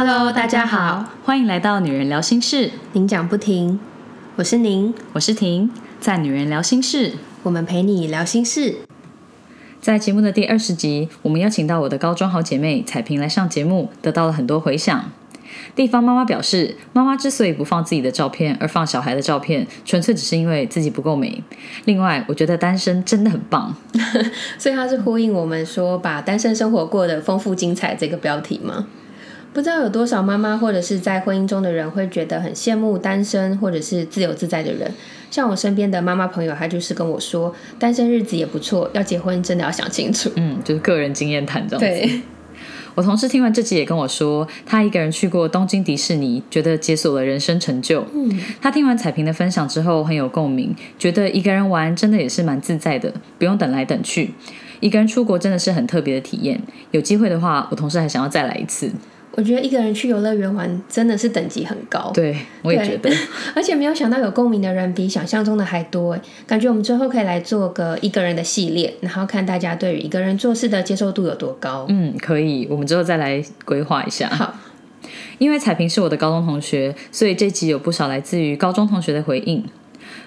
Hello，大家好，欢迎来到女人聊心事，您讲不停，我是您，我是婷，在女人聊心事，我们陪你聊心事。在节目的第二十集，我们邀请到我的高中好姐妹彩萍来上节目，得到了很多回响。地方妈妈表示，妈妈之所以不放自己的照片，而放小孩的照片，纯粹只是因为自己不够美。另外，我觉得单身真的很棒，所以它是呼应我们说把单身生活过得丰富精彩这个标题吗？不知道有多少妈妈或者是在婚姻中的人会觉得很羡慕单身或者是自由自在的人。像我身边的妈妈朋友，她就是跟我说，单身日子也不错，要结婚真的要想清楚。嗯，就是个人经验谈这样子。对，我同事听完这集也跟我说，他一个人去过东京迪士尼，觉得解锁了人生成就。嗯，他听完彩萍的分享之后很有共鸣，觉得一个人玩真的也是蛮自在的，不用等来等去。一个人出国真的是很特别的体验，有机会的话，我同事还想要再来一次。我觉得一个人去游乐园玩真的是等级很高，对我也觉得，而且没有想到有共鸣的人比想象中的还多哎，感觉我们最后可以来做个一个人的系列，然后看大家对于一个人做事的接受度有多高。嗯，可以，我们之后再来规划一下。好，因为彩萍是我的高中同学，所以这集有不少来自于高中同学的回应。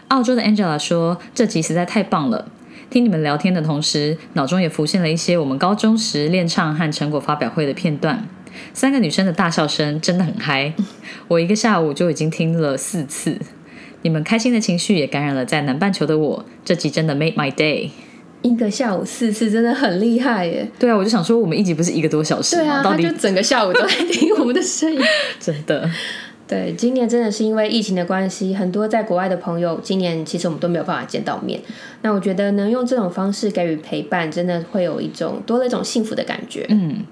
澳洲的 Angela 说，这集实在太棒了，听你们聊天的同时，脑中也浮现了一些我们高中时练唱和成果发表会的片段。三个女生的大笑声真的很嗨，我一个下午就已经听了四次。你们开心的情绪也感染了在南半球的我，这集真的 made my day。一个下午四次真的很厉害耶！对啊，我就想说，我们一集不是一个多小时吗？对啊，他就整个下午都在听我们的声音，真的。对，今年真的是因为疫情的关系，很多在国外的朋友，今年其实我们都没有办法见到面。那我觉得能用这种方式给予陪伴，真的会有一种多了一种幸福的感觉。嗯。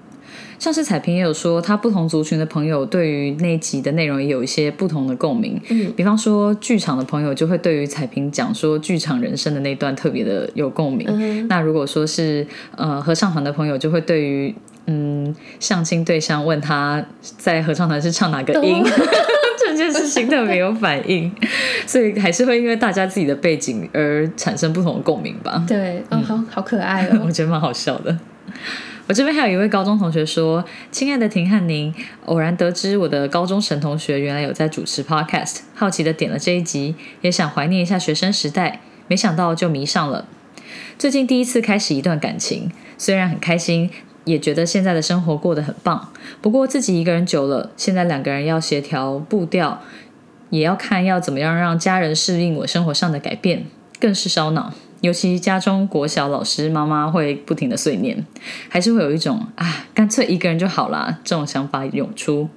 像是彩萍也有说，她不同族群的朋友对于那集的内容也有一些不同的共鸣。嗯，比方说剧场的朋友就会对于彩萍讲说剧场人生的那段特别的有共鸣。那如果说是呃合唱团的朋友，就会对于嗯相亲对象问他在合唱团是唱哪个音 这件事情特别有反应。所以还是会因为大家自己的背景而产生不同的共鸣吧。对，嗯，好好可爱哦，我觉得蛮好笑的。我这边还有一位高中同学说：“亲爱的婷汉宁，偶然得知我的高中神同学原来有在主持 podcast，好奇的点了这一集，也想怀念一下学生时代，没想到就迷上了。最近第一次开始一段感情，虽然很开心，也觉得现在的生活过得很棒。不过自己一个人久了，现在两个人要协调步调，也要看要怎么样让家人适应我生活上的改变，更是烧脑。”尤其家中国小老师妈妈会不停的碎念，还是会有一种啊，干脆一个人就好啦这种想法涌出。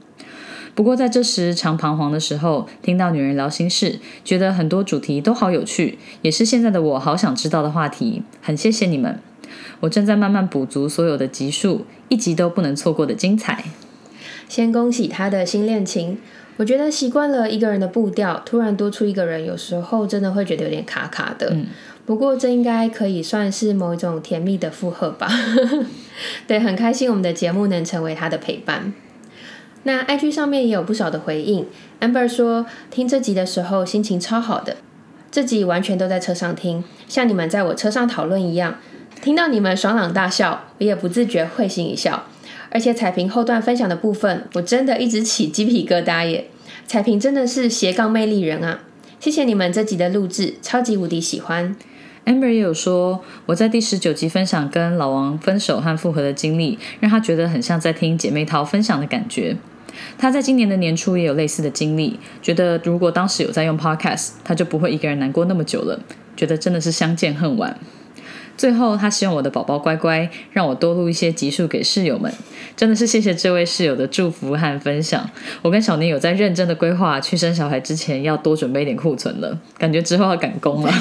不过在这时常彷徨的时候，听到女人聊心事，觉得很多主题都好有趣，也是现在的我好想知道的话题。很谢谢你们，我正在慢慢补足所有的集数，一集都不能错过的精彩。先恭喜他的新恋情。我觉得习惯了一个人的步调，突然多出一个人，有时候真的会觉得有点卡卡的。不过这应该可以算是某一种甜蜜的负荷吧。对，很开心我们的节目能成为他的陪伴。那 IG 上面也有不少的回应，amber 说听这集的时候心情超好的，这集完全都在车上听，像你们在我车上讨论一样，听到你们爽朗大笑，我也不自觉会心一笑。而且彩萍后段分享的部分，我真的一直起鸡皮疙瘩耶！彩萍真的是斜杠魅力人啊！谢谢你们这集的录制，超级无敌喜欢。Amber 也有说，我在第十九集分享跟老王分手和复合的经历，让他觉得很像在听姐妹淘分享的感觉。他在今年的年初也有类似的经历，觉得如果当时有在用 Podcast，他就不会一个人难过那么久了。觉得真的是相见恨晚。最后，他希望我的宝宝乖乖，让我多录一些集数给室友们。真的是谢谢这位室友的祝福和分享。我跟小宁有在认真的规划，去生小孩之前要多准备一点库存了。感觉之后要赶工了。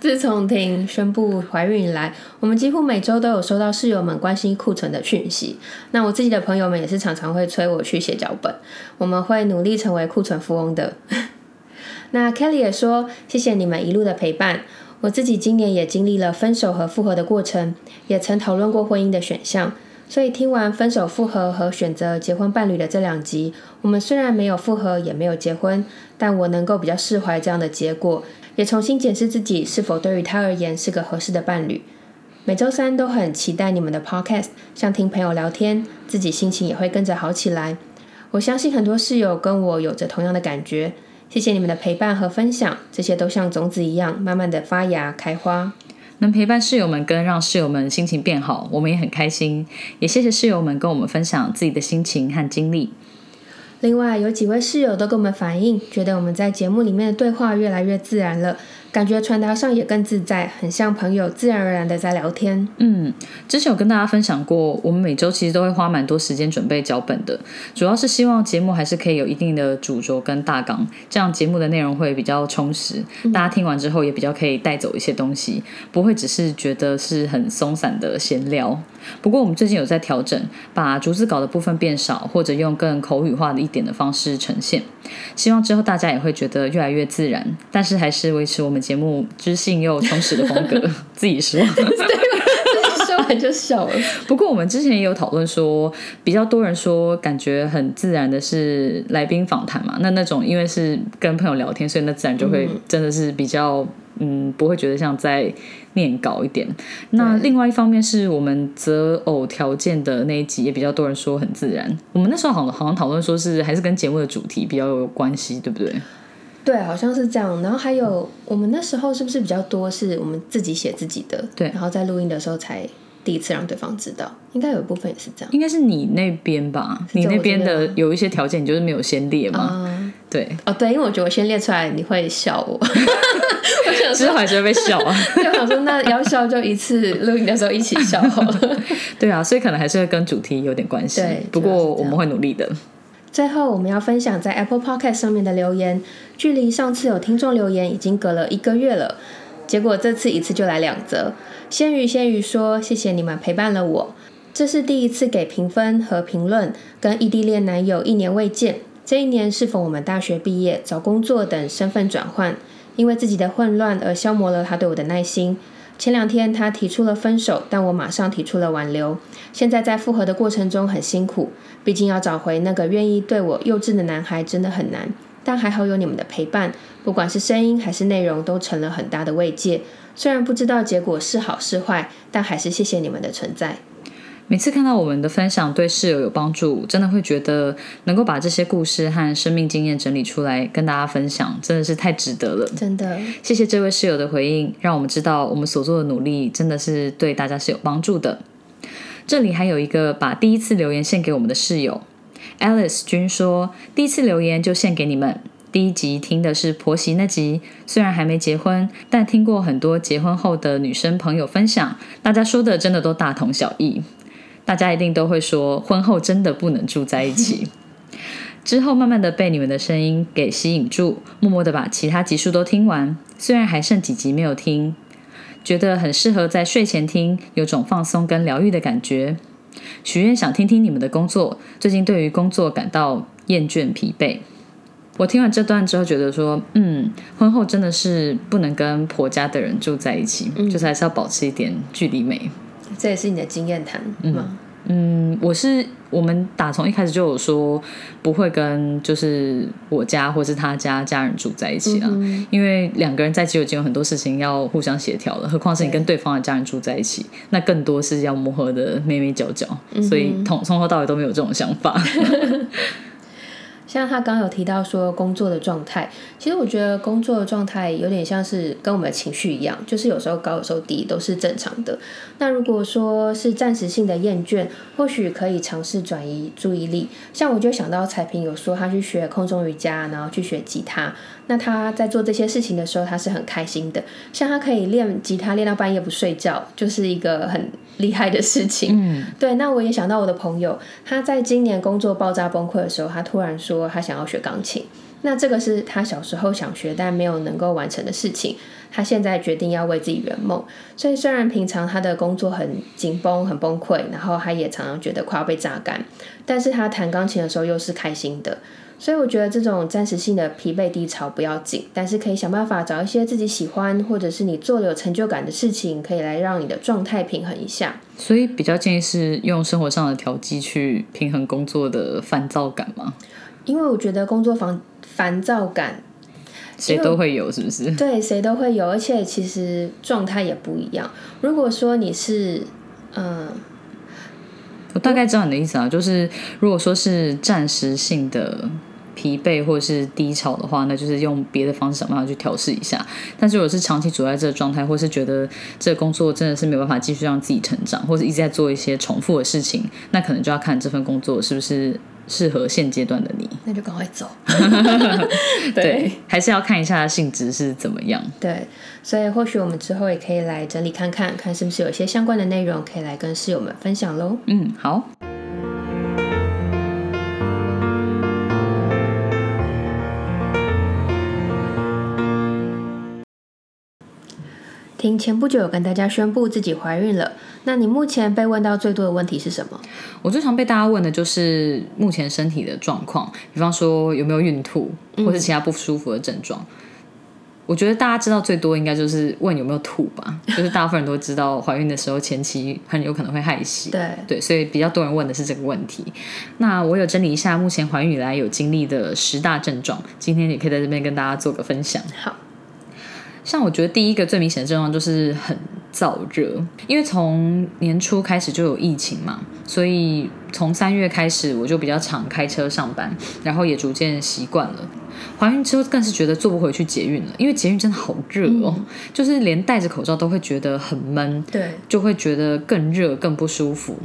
自从婷宣布怀孕以来，我们几乎每周都有收到室友们关心库存的讯息。那我自己的朋友们也是常常会催我去写脚本。我们会努力成为库存富翁的。那 Kelly 也说，谢谢你们一路的陪伴。我自己今年也经历了分手和复合的过程，也曾讨论过婚姻的选项。所以听完分手、复合和选择结婚伴侣的这两集，我们虽然没有复合，也没有结婚，但我能够比较释怀这样的结果，也重新检视自己是否对于他而言是个合适的伴侣。每周三都很期待你们的 podcast，像听朋友聊天，自己心情也会跟着好起来。我相信很多室友跟我有着同样的感觉。谢谢你们的陪伴和分享，这些都像种子一样，慢慢的发芽开花。能陪伴室友们跟让室友们心情变好，我们也很开心。也谢谢室友们跟我们分享自己的心情和经历。另外，有几位室友都跟我们反映，觉得我们在节目里面的对话越来越自然了。感觉传达上也更自在，很像朋友自然而然的在聊天。嗯，之前有跟大家分享过，我们每周其实都会花蛮多时间准备脚本的，主要是希望节目还是可以有一定的主轴跟大纲，这样节目的内容会比较充实，大家听完之后也比较可以带走一些东西，不会只是觉得是很松散的闲聊。不过我们最近有在调整，把逐字稿的部分变少，或者用更口语化的一点的方式呈现，希望之后大家也会觉得越来越自然，但是还是维持我们。节目知性又充实的风格，自己说，对，说完就笑了。不过我们之前也有讨论说，比较多人说感觉很自然的是来宾访谈嘛，那那种因为是跟朋友聊天，所以那自然就会真的是比较嗯，不会觉得像在念稿一点。那另外一方面是我们择偶条件的那一集也比较多人说很自然。我们那时候好好像讨论说是还是跟节目的主题比较有关系，对不对？对，好像是这样。然后还有，我们那时候是不是比较多是我们自己写自己的？对。然后在录音的时候才第一次让对方知道，应该有一部分也是这样。应该是你那边吧？你那边的有一些条件，你就是没有先列嘛？对。哦，对，因为我觉得我先列出来，你会笑我。之后还是会被笑啊？就想说，那要笑就一次录音的时候一起笑好了。对啊，所以可能还是会跟主题有点关系。对。不过我们会努力的。最后，我们要分享在 Apple Podcast 上面的留言。距离上次有听众留言已经隔了一个月了，结果这次一次就来两则。鲜鱼鲜鱼说：“谢谢你们陪伴了我，这是第一次给评分和评论。跟异地恋男友一年未见，这一年是否我们大学毕业、找工作等身份转换，因为自己的混乱而消磨了他对我的耐心。前两天他提出了分手，但我马上提出了挽留。现在在复合的过程中很辛苦，毕竟要找回那个愿意对我幼稚的男孩真的很难。”但还好有你们的陪伴，不管是声音还是内容，都成了很大的慰藉。虽然不知道结果是好是坏，但还是谢谢你们的存在。每次看到我们的分享对室友有帮助，真的会觉得能够把这些故事和生命经验整理出来跟大家分享，真的是太值得了。真的，谢谢这位室友的回应，让我们知道我们所做的努力真的是对大家是有帮助的。这里还有一个把第一次留言献给我们的室友。Alice 君说：“第一次留言就献给你们。第一集听的是婆媳那集，虽然还没结婚，但听过很多结婚后的女生朋友分享，大家说的真的都大同小异。大家一定都会说，婚后真的不能住在一起。之后慢慢的被你们的声音给吸引住，默默的把其他集数都听完。虽然还剩几集没有听，觉得很适合在睡前听，有种放松跟疗愈的感觉。”许愿想听听你们的工作，最近对于工作感到厌倦疲惫。我听完这段之后，觉得说，嗯，婚后真的是不能跟婆家的人住在一起，就是还是要保持一点距离美。这也是你的经验谈吗？嗯，我是我们打从一开始就有说不会跟就是我家或是他家家人住在一起啊，因为两个人在一起已经有很多事情要互相协调了，何况是你跟对方的家人住在一起，那更多是要磨合的眉眉角角，所以从从头到尾都没有这种想法。像他刚刚有提到说工作的状态，其实我觉得工作的状态有点像是跟我们的情绪一样，就是有时候高有时候低都是正常的。那如果说是暂时性的厌倦，或许可以尝试转移注意力。像我就想到彩萍有说她去学空中瑜伽，然后去学吉他。那他在做这些事情的时候，他是很开心的。像他可以练吉他练到半夜不睡觉，就是一个很厉害的事情。嗯，对。那我也想到我的朋友，他在今年工作爆炸崩溃的时候，他突然说他想要学钢琴。那这个是他小时候想学但没有能够完成的事情。他现在决定要为自己圆梦。所以虽然平常他的工作很紧绷、很崩溃，然后他也常常觉得快要被榨干，但是他弹钢琴的时候又是开心的。所以我觉得这种暂时性的疲惫低潮不要紧，但是可以想办法找一些自己喜欢或者是你做了有成就感的事情，可以来让你的状态平衡一下。所以比较建议是用生活上的调剂去平衡工作的烦躁感吗？因为我觉得工作烦烦躁感，谁都会有，是不是？对，谁都会有，而且其实状态也不一样。如果说你是嗯。我大概知道你的意思啊，就是如果说是暂时性的疲惫或者是低潮的话，那就是用别的方式想办法去调试一下。但是如果是长期处在这个状态，或是觉得这个工作真的是没有办法继续让自己成长，或者一直在做一些重复的事情，那可能就要看这份工作是不是适合现阶段的你。那就赶快走。对，还是要看一下性质是怎么样。对，所以或许我们之后也可以来整理看看，看是不是有一些相关的内容可以来跟室友们分享喽。嗯，好。听前不久有跟大家宣布自己怀孕了，那你目前被问到最多的问题是什么？我最常被大家问的就是目前身体的状况，比方说有没有孕吐，或是其他不舒服的症状。我觉得大家知道最多应该就是问有没有吐吧，就是大部分人都知道怀孕的时候前期很有可能会害喜，对对，所以比较多人问的是这个问题。那我有整理一下目前怀孕以来有经历的十大症状，今天也可以在这边跟大家做个分享。好。像我觉得第一个最明显的症状就是很燥热，因为从年初开始就有疫情嘛，所以从三月开始我就比较常开车上班，然后也逐渐习惯了。怀孕之后更是觉得坐不回去捷运了，因为捷运真的好热哦，就是连戴着口罩都会觉得很闷，对，就会觉得更热更不舒服。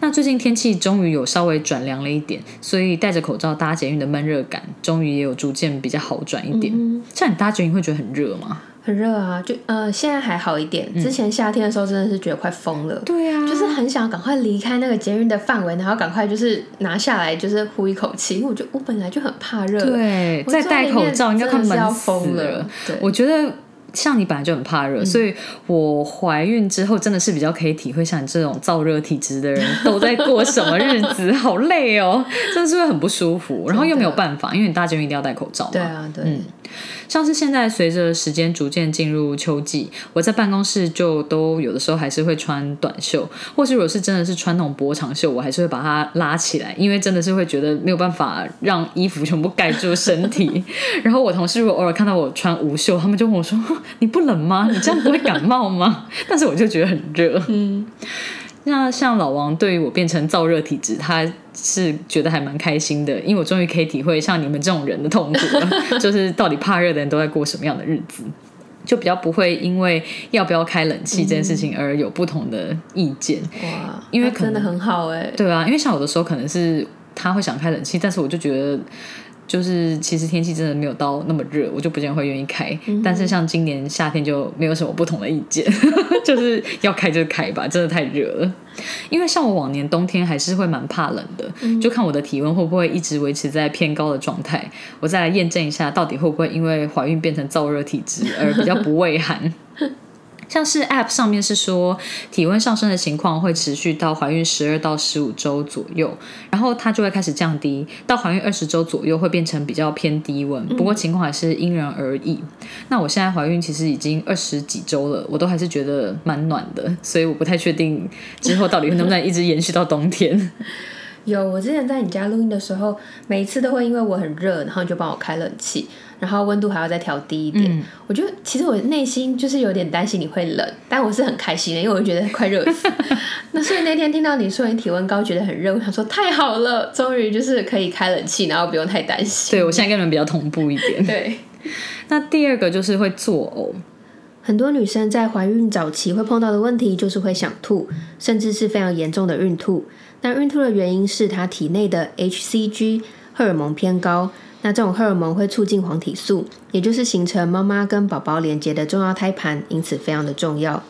那最近天气终于有稍微转凉了一点，所以戴着口罩搭捷运的闷热感终于也有逐渐比较好转一点。像你搭捷运会觉得很热吗？很热啊，就呃，现在还好一点。之前夏天的时候，真的是觉得快疯了。对啊，就是很想赶快离开那个捷运的范围，然后赶快就是拿下来，就是呼一口气。因为我觉得我本来就很怕热，对，再戴口罩应该快闷疯了。对，我觉得。像你本来就很怕热，所以我怀孕之后真的是比较可以体会像你这种燥热体质的人都在过什么日子，好累哦，真的是会很不舒服，然后又没有办法，因为你大节一定要戴口罩嘛。对啊，对，嗯，像是现在随着时间逐渐进入秋季，我在办公室就都有的时候还是会穿短袖，或是如果是真的是穿那种薄长袖，我还是会把它拉起来，因为真的是会觉得没有办法让衣服全部盖住身体。然后我同事如果偶尔看到我穿无袖，他们就问我说。你不冷吗？你这样不会感冒吗？但是我就觉得很热。嗯，那像老王对于我变成燥热体质，他是觉得还蛮开心的，因为我终于可以体会像你们这种人的痛苦了，就是到底怕热的人都在过什么样的日子，就比较不会因为要不要开冷气这件事情而有不同的意见。哇，因为真的很好哎。对啊，因为像有的时候可能是他会想开冷气，但是我就觉得。就是其实天气真的没有到那么热，我就不见会愿意开。但是像今年夏天就没有什么不同的意见，就是要开就开吧，真的太热了。因为像我往年冬天还是会蛮怕冷的，就看我的体温会不会一直维持在偏高的状态，我再来验证一下到底会不会因为怀孕变成燥热体质而比较不畏寒。像是 App 上面是说体温上升的情况会持续到怀孕十二到十五周左右，然后它就会开始降低，到怀孕二十周左右会变成比较偏低温。不过情况还是因人而异。那我现在怀孕其实已经二十几周了，我都还是觉得蛮暖的，所以我不太确定之后到底能不能一直延续到冬天。有，我之前在你家录音的时候，每一次都会因为我很热，然后你就帮我开冷气。然后温度还要再调低一点，我觉得其实我内心就是有点担心你会冷，但我是很开心的，因为我觉得快热死。那所以那天听到你说你体温高，觉得很热，我想说太好了，终于就是可以开冷气，然后不用太担心。对我现在跟你们比较同步一点。对，那第二个就是会作呕，很多女生在怀孕早期会碰到的问题就是会想吐，甚至是非常严重的孕吐。那孕吐的原因是她体内的 hCG 荷尔蒙偏高。那这种荷尔蒙会促进黄体素，也就是形成妈妈跟宝宝连接的重要胎盘，因此非常的重要。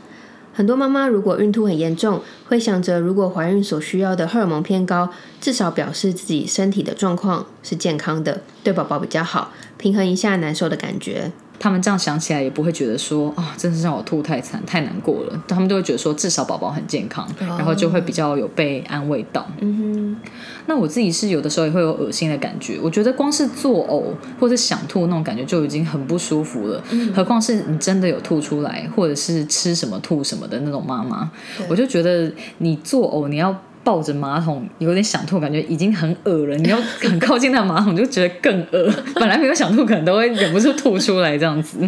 很多妈妈如果孕吐很严重，会想着如果怀孕所需要的荷尔蒙偏高，至少表示自己身体的状况是健康的，对宝宝比较好，平衡一下难受的感觉。他们这样想起来也不会觉得说啊，真是让我吐太惨太难过了。他们都会觉得说，至少宝宝很健康，然后就会比较有被安慰到。嗯哼。那我自己是有的时候也会有恶心的感觉。我觉得光是作呕或者想吐那种感觉就已经很不舒服了，何况是你真的有吐出来，或者是吃什么吐什么的那种妈妈，我就觉得你作呕你要。抱着马桶有点想吐，感觉已经很恶了。你要很靠近那马桶，就觉得更恶。本来没有想吐，可能都会忍不住吐出来这样子。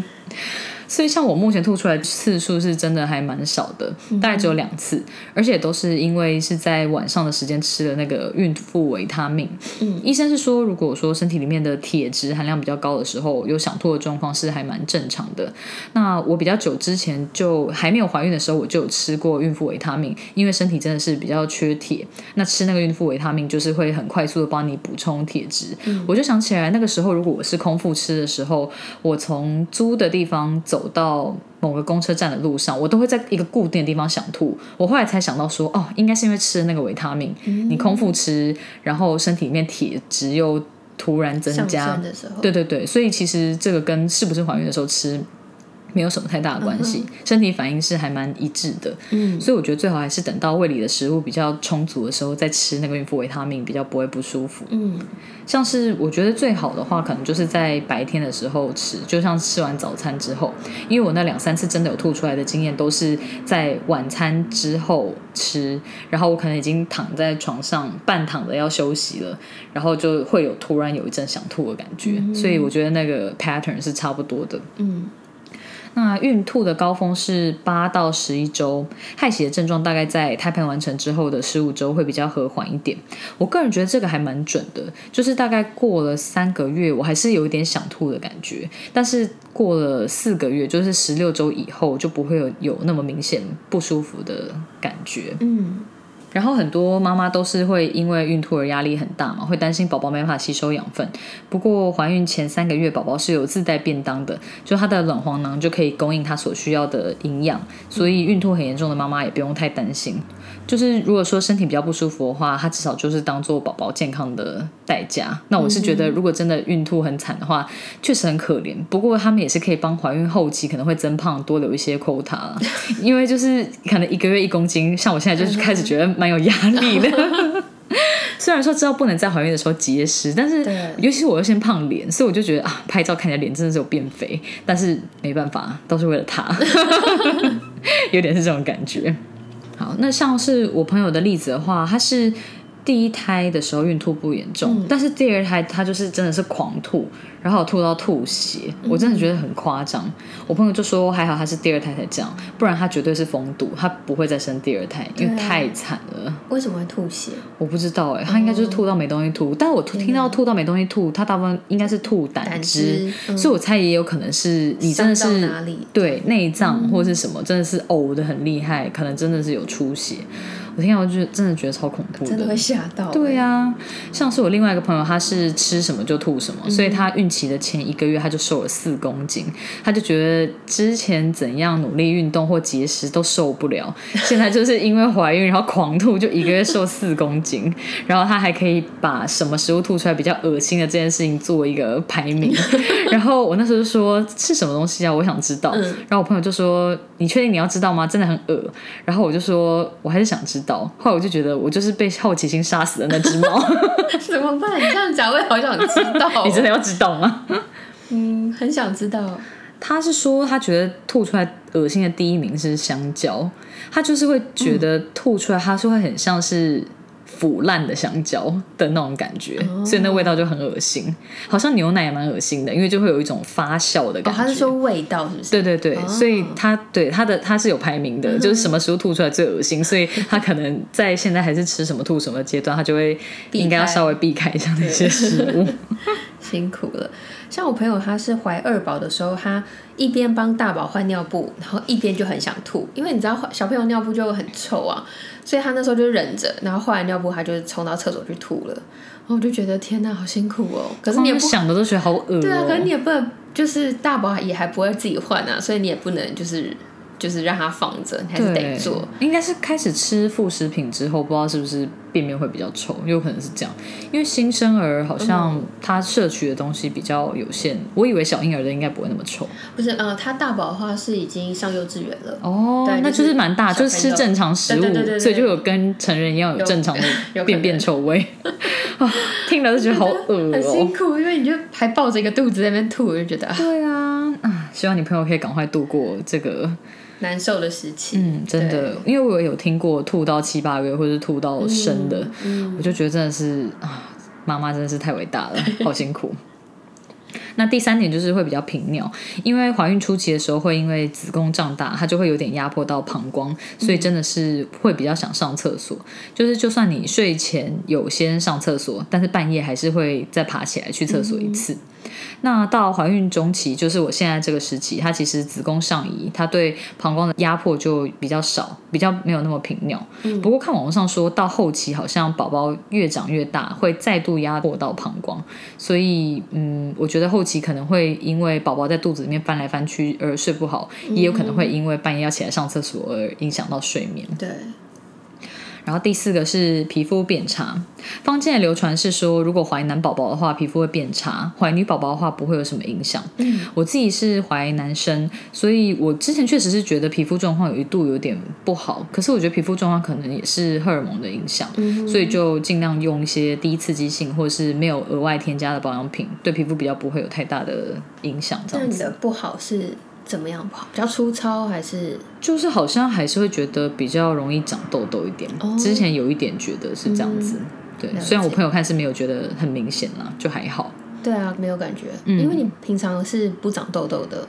所以像我目前吐出来次数是真的还蛮少的，大概只有两次，而且都是因为是在晚上的时间吃了那个孕妇维他命。嗯，医生是说，如果说身体里面的铁质含量比较高的时候，有想吐的状况是还蛮正常的。那我比较久之前就还没有怀孕的时候，我就有吃过孕妇维他命，因为身体真的是比较缺铁，那吃那个孕妇维他命就是会很快速的帮你补充铁质。我就想起来那个时候，如果我是空腹吃的时候，我从租的地方走到某个公车站的路上，我都会在一个固定的地方想吐。我后来才想到说，哦，应该是因为吃了那个维他命，你空腹吃，然后身体里面铁质又突然增加，对对对，所以其实这个跟是不是怀孕的时候吃。没有什么太大的关系，身体反应是还蛮一致的，嗯，所以我觉得最好还是等到胃里的食物比较充足的时候再吃那个孕妇维他命，比较不会不舒服。嗯，像是我觉得最好的话，可能就是在白天的时候吃，就像吃完早餐之后，因为我那两三次真的有吐出来的经验，都是在晚餐之后吃，然后我可能已经躺在床上半躺着要休息了，然后就会有突然有一阵想吐的感觉，所以我觉得那个 pattern 是差不多的。嗯。那孕吐的高峰是八到十一周，害喜的症状大概在胎盘完成之后的十五周会比较和缓一点。我个人觉得这个还蛮准的，就是大概过了三个月，我还是有一点想吐的感觉，但是过了四个月，就是十六周以后，就不会有有那么明显不舒服的感觉。嗯。然后很多妈妈都是会因为孕吐而压力很大嘛，会担心宝宝没办法吸收养分。不过怀孕前三个月，宝宝是有自带便当的，就他的卵黄囊就可以供应他所需要的营养，所以孕吐很严重的妈妈也不用太担心。就是如果说身体比较不舒服的话，它至少就是当做宝宝健康的代价。那我是觉得，如果真的孕吐很惨的话，确实很可怜。不过他们也是可以帮怀孕后期可能会增胖多留一些 quota，因为就是可能一个月一公斤，像我现在就是开始觉得蛮有压力的。虽然说知道不能在怀孕的时候节食，但是尤其是我又先胖脸，所以我就觉得啊，拍照看起来脸真的是有变肥，但是没办法，都是为了他，有点是这种感觉。好，那像是我朋友的例子的话，他是。第一胎的时候孕吐不严重，但是第二胎他就是真的是狂吐，然后吐到吐血，我真的觉得很夸张。我朋友就说还好他是第二胎才这样，不然他绝对是封堵，他不会再生第二胎，因为太惨了。为什么会吐血？我不知道哎，他应该就是吐到没东西吐。但我听到吐到没东西吐，他大部分应该是吐胆汁，所以我猜也有可能是你真的是哪里对内脏或者是什么，真的是呕的很厉害，可能真的是有出血。我听到就真的觉得超恐怖的，真的会吓到。对呀，像是我另外一个朋友，他是吃什么就吐什么，所以他孕期的前一个月他就瘦了四公斤，他就觉得之前怎样努力运动或节食都瘦不了，现在就是因为怀孕然后狂吐，就一个月瘦四公斤，然后他还可以把什么食物吐出来比较恶心的这件事情做一个排名。然后我那时候就说是什么东西啊？我想知道。然后我朋友就说：“你确定你要知道吗？真的很恶。”然后我就说：“我还是想知。”道后来我就觉得我就是被好奇心杀死的那只猫，怎么办？你这样讲，我也好想知道。你真的要知道吗？嗯，很想知道。他是说他觉得吐出来恶心的第一名是香蕉，他就是会觉得吐出来，他是会很像是。腐烂的香蕉的那种感觉，所以那味道就很恶心，好像牛奶也蛮恶心的，因为就会有一种发酵的感觉。他是说味道是不是？对对对，所以他对他的他是有排名的，就是什么时候吐出来最恶心，所以他可能在现在还是吃什么吐什么阶段，他就会应该要稍微避开一下那些食物。辛苦了。像我朋友，他是怀二宝的时候，他一边帮大宝换尿布，然后一边就很想吐，因为你知道小朋友尿布就很臭啊，所以他那时候就忍着，然后换完尿布，他就冲到厕所去吐了。然后我就觉得天哪，好辛苦哦。可是你也不想的都觉得好恶对啊，可是你也不能，就是大宝也还不会自己换啊，所以你也不能就是。就是让它放着，你还是得做。应该是开始吃副食品之后，不知道是不是便便会比较臭，有可能是这样。因为新生儿好像他摄取的东西比较有限，我以为小婴儿的应该不会那么臭。不是，呃，他大宝的话是已经上幼稚园了。哦，那就是蛮大，就是吃正常食物，所以就有跟成人一样有正常的便便臭味。听了就觉得好恶很辛苦，因为你就还抱着一个肚子在那边吐，我就觉得。对啊，啊，希望你朋友可以赶快度过这个。难受的时期，嗯，真的，因为我有听过吐到七八个月或者吐到生的，我就觉得真的是啊，妈妈真的是太伟大了，好辛苦。那第三点就是会比较频尿，因为怀孕初期的时候会因为子宫胀大，它就会有点压迫到膀胱，所以真的是会比较想上厕所。就是就算你睡前有先上厕所，但是半夜还是会再爬起来去厕所一次。那到怀孕中期，就是我现在这个时期，它其实子宫上移，它对膀胱的压迫就比较少，比较没有那么频尿。不过看网络上说到后期，好像宝宝越长越大，会再度压迫到膀胱，所以嗯，我觉得后期可能会因为宝宝在肚子里面翻来翻去而睡不好，也有可能会因为半夜要起来上厕所而影响到睡眠。对。然后第四个是皮肤变差，坊间的流传是说，如果怀男宝宝的话，皮肤会变差；怀女宝宝的话，不会有什么影响。嗯，我自己是怀男生，所以我之前确实是觉得皮肤状况有一度有点不好。可是我觉得皮肤状况可能也是荷尔蒙的影响，所以就尽量用一些低刺激性或者是没有额外添加的保养品，对皮肤比较不会有太大的影响。这样子的不好是。怎么样不好？比较粗糙还是？就是好像还是会觉得比较容易长痘痘一点。之前有一点觉得是这样子，对。虽然我朋友看是没有觉得很明显啦，就还好。对啊，没有感觉，因为你平常是不长痘痘的。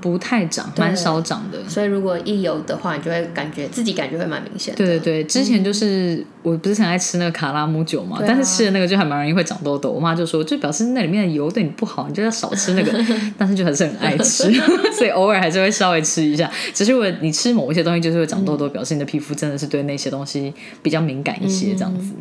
不太长，蛮少长的。所以如果一有的话，你就会感觉自己感觉会蛮明显。对对对，之前就是我不是很爱吃那个卡拉姆酒嘛，但是吃的那个就还蛮容易会长痘痘。我妈就说，就表示那里面的油对你不好，你就要少吃那个。但是就还是很爱吃，所以偶尔还是会稍微吃一下。只是我你吃某一些东西就是会长痘痘，表示你的皮肤真的是对那些东西比较敏感一些，这样子。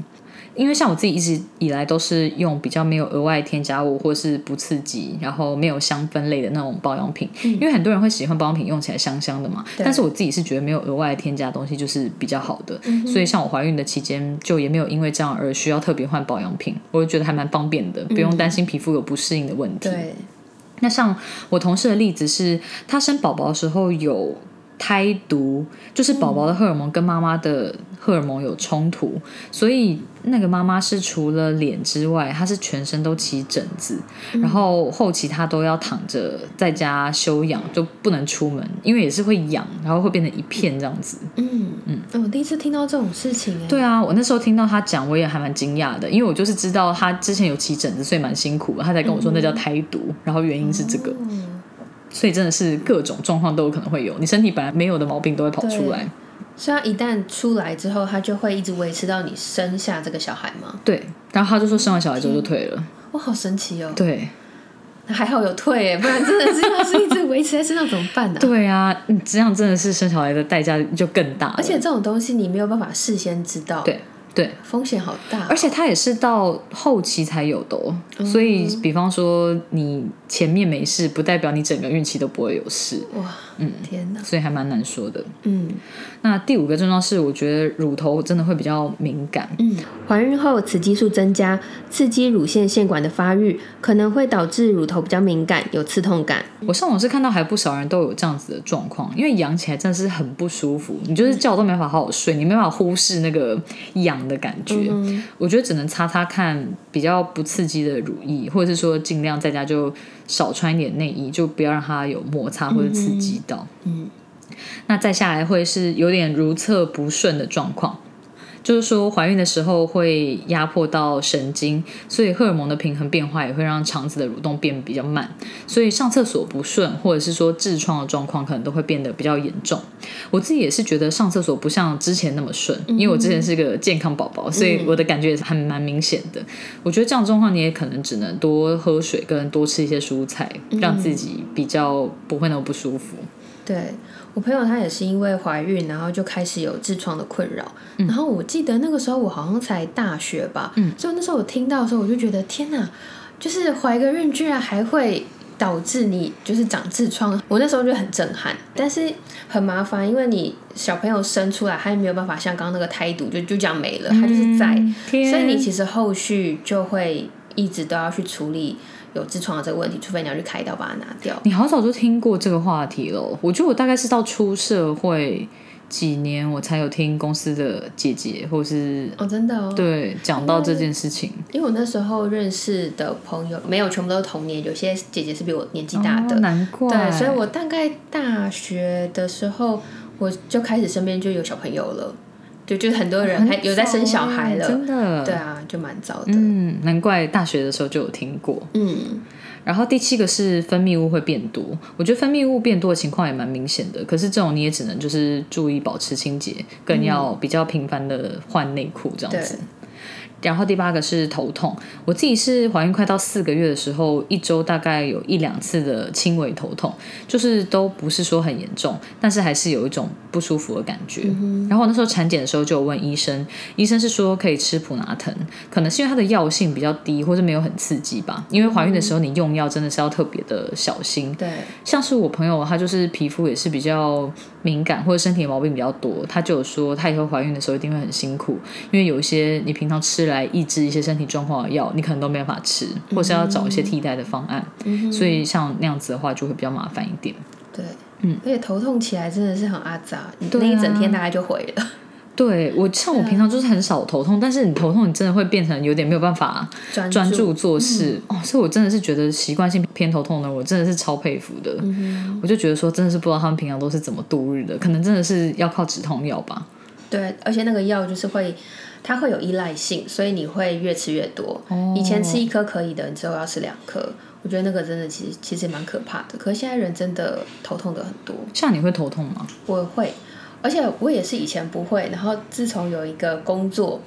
因为像我自己一直以来都是用比较没有额外添加物或是不刺激，然后没有香氛类的那种保养品。因为很多人会喜欢保养品用起来香香的嘛，但是我自己是觉得没有额外添加东西就是比较好的。所以像我怀孕的期间，就也没有因为这样而需要特别换保养品，我就觉得还蛮方便的，不用担心皮肤有不适应的问题。对。那像我同事的例子是，她生宝宝的时候有。胎毒就是宝宝的荷尔蒙跟妈妈的荷尔蒙有冲突，所以那个妈妈是除了脸之外，她是全身都起疹子，然后后期她都要躺着在家休养，就不能出门，因为也是会痒，然后会变成一片这样子。嗯嗯，我第一次听到这种事情哎。对啊，我那时候听到她讲，我也还蛮惊讶的，因为我就是知道她之前有起疹子，所以蛮辛苦，她才跟我说那叫胎毒，然后原因是这个。所以真的是各种状况都有可能会有，你身体本来没有的毛病都会跑出来。所以一旦出来之后，他就会一直维持到你生下这个小孩吗？对，然后他就说生完小孩之后就退了。哇，好神奇哦！对，还好有退哎，不然真的是要是一直维持在身上怎么办呢？对啊，你这样真的是生小孩的代价就更大。而且这种东西你没有办法事先知道。对。对，风险好大，而且它也是到后期才有的，哦。所以比方说你前面没事，不代表你整个孕期都不会有事。哇，嗯，天哪，所以还蛮难说的。嗯，那第五个症状是，我觉得乳头真的会比较敏感。嗯，怀孕后雌激素增加，刺激乳腺腺管的发育，可能会导致乳头比较敏感，有刺痛感。我上网是看到还不少人都有这样子的状况，因为痒起来真的是很不舒服，你就是觉都没法好好睡，你没法忽视那个痒。的感觉，我觉得只能擦擦看比较不刺激的乳液，或者是说尽量在家就少穿一点内衣，就不要让它有摩擦或者刺激到。嗯，那再下来会是有点如厕不顺的状况。就是说，怀孕的时候会压迫到神经，所以荷尔蒙的平衡变化也会让肠子的蠕动变比较慢，所以上厕所不顺，或者是说痔疮的状况可能都会变得比较严重。我自己也是觉得上厕所不像之前那么顺，因为我之前是个健康宝宝，所以我的感觉也是还蛮明显的。我觉得这样状况你也可能只能多喝水，跟多吃一些蔬菜，让自己比较不会那么不舒服。对我朋友，她也是因为怀孕，然后就开始有痔疮的困扰。然后我记得那个时候我好像才大学吧，所以那时候我听到的时候，我就觉得天哪，就是怀个孕居然还会导致你就是长痔疮。我那时候就很震撼，但是很麻烦，因为你小朋友生出来，他也没有办法像刚刚那个胎毒就就这样没了，他就是在，所以你其实后续就会一直都要去处理。有痔疮的这个问题，除非你要去开刀把它拿掉。你好早就听过这个话题了，我觉得我大概是到出社会几年，我才有听公司的姐姐或是哦，真的哦，对，讲到这件事情。因为我那时候认识的朋友没有全部都是同年，有些姐姐是比我年纪大的，难怪。对，所以我大概大学的时候我就开始身边就有小朋友了。就就很多人还有在生小孩了，真的，对啊，就蛮早的。嗯，难怪大学的时候就有听过。嗯，然后第七个是分泌物会变多，我觉得分泌物变多的情况也蛮明显的。可是这种你也只能就是注意保持清洁，更要比较频繁的换内裤这样子。然后第八个是头痛，我自己是怀孕快到四个月的时候，一周大概有一两次的轻微头痛，就是都不是说很严重，但是还是有一种不舒服的感觉。然后那时候产检的时候就有问医生，医生是说可以吃普拿疼，可能是因为它的药性比较低，或者没有很刺激吧。因为怀孕的时候你用药真的是要特别的小心。对，像是我朋友，他就是皮肤也是比较敏感，或者身体毛病比较多，他就有说他以后怀孕的时候一定会很辛苦，因为有一些你平常吃。来抑制一些身体状况的药，你可能都没办法吃，或是要找一些替代的方案。所以像那样子的话，就会比较麻烦一点。对，嗯，而且头痛起来真的是很阿杂，你那一整天大概就毁了。对我像我平常就是很少头痛，但是你头痛，你真的会变成有点没有办法专注做事哦。所以我真的是觉得习惯性偏头痛的，我真的是超佩服的。我就觉得说，真的是不知道他们平常都是怎么度日的，可能真的是要靠止痛药吧。对，而且那个药就是会。它会有依赖性，所以你会越吃越多。以前吃一颗可以的，你之后要吃两颗。我觉得那个真的其实其实蛮可怕的。可是现在人真的头痛的很多。像你会头痛吗？我会，而且我也是以前不会。然后自从有一个工作，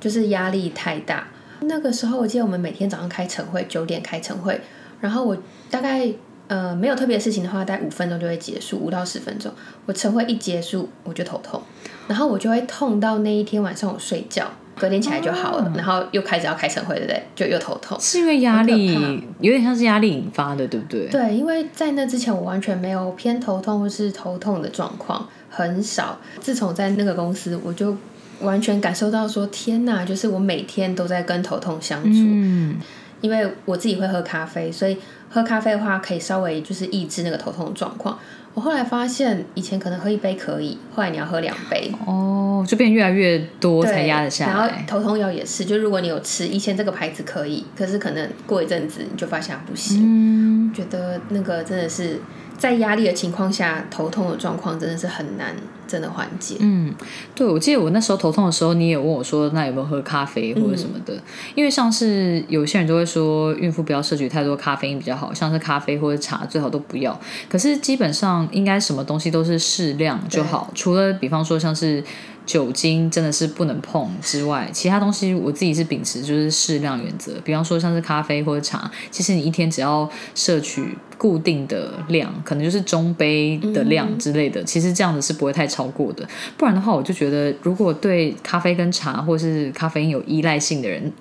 就是压力太大，那个时候我记得我们每天早上开晨会，九点开晨会，然后我大概呃没有特别事情的话，大概五分钟就会结束，五到十分钟。我晨会一结束，我就头痛。然后我就会痛到那一天晚上我睡觉，隔天起来就好了。然后又开始要开晨会，对不对？就又头痛，是因为压力有点像是压力引发的，对不对？对，因为在那之前我完全没有偏头痛或是头痛的状况，很少。自从在那个公司，我就完全感受到说，天哪，就是我每天都在跟头痛相处。嗯，因为我自己会喝咖啡，所以喝咖啡的话可以稍微就是抑制那个头痛的状况。我后来发现，以前可能喝一杯可以，后来你要喝两杯哦，就变越来越多才压得下来。然后头痛药也是，就如果你有吃，以前这个牌子可以，可是可能过一阵子你就发现不行。嗯，觉得那个真的是。在压力的情况下，头痛的状况真的是很难，真的缓解。嗯，对，我记得我那时候头痛的时候，你也问我说，那有没有喝咖啡或者什么的？因为像是有些人就会说，孕妇不要摄取太多咖啡因比较好，像是咖啡或者茶最好都不要。可是基本上应该什么东西都是适量就好，除了比方说像是。酒精真的是不能碰之外，其他东西我自己是秉持就是适量原则。比方说像是咖啡或者茶，其实你一天只要摄取固定的量，可能就是中杯的量之类的，其实这样子是不会太超过的。不然的话，我就觉得如果对咖啡跟茶或是咖啡因有依赖性的人，